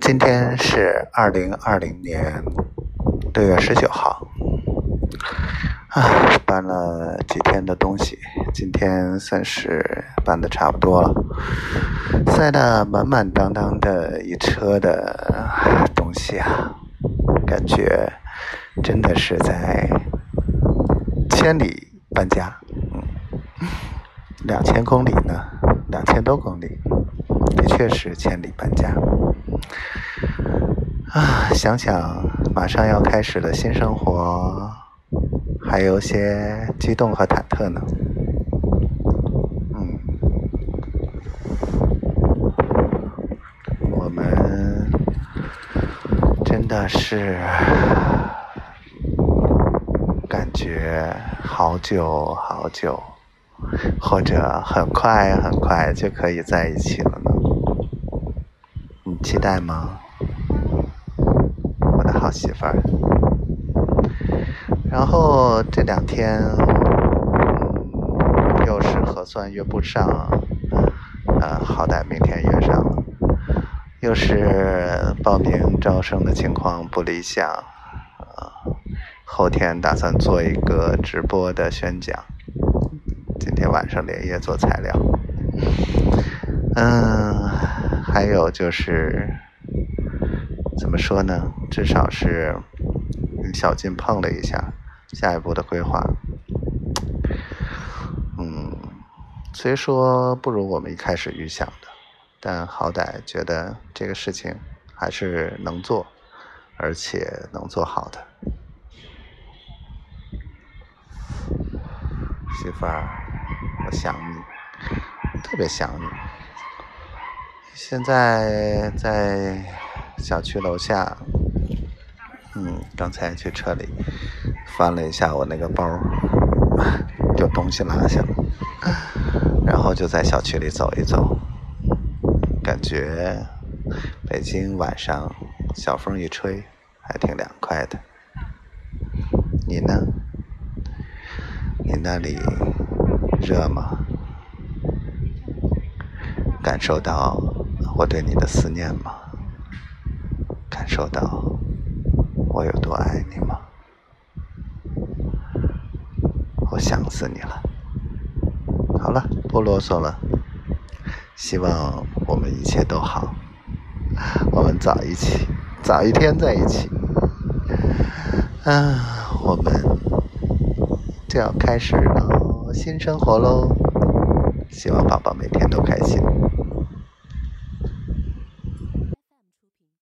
今天是二零二零年六月十九号，啊，搬了几天的东西，今天算是搬的差不多了，塞的满满当当的一车的东西啊，感觉真的是在千里搬家，嗯，两千公里呢，两千多公里，的确是千里搬家。啊，想想马上要开始的新生活，还有些激动和忐忑呢。嗯，我们真的是感觉好久好久，或者很快很快就可以在一起了。期待吗？我的好媳妇儿，然后这两天，嗯，又是核酸约不上，呃，好歹明天约上了，又是报名招生的情况不理想，啊，后天打算做一个直播的宣讲，今天晚上连夜做材料，嗯，还有就是。怎么说呢？至少是小金碰了一下，下一步的规划，嗯，虽说不如我们一开始预想的，但好歹觉得这个事情还是能做，而且能做好的。媳妇儿，我想你，特别想你。现在在。小区楼下，嗯，刚才去车里翻了一下我那个包，有东西落下了，然后就在小区里走一走，感觉北京晚上小风一吹，还挺凉快的。你呢？你那里热吗？感受到我对你的思念吗？感受到我有多爱你吗？我想死你了。好了，不啰嗦了。希望我们一切都好，我们早一起，早一天在一起。嗯，我们就要开始了新生活喽。希望宝宝每天都开心。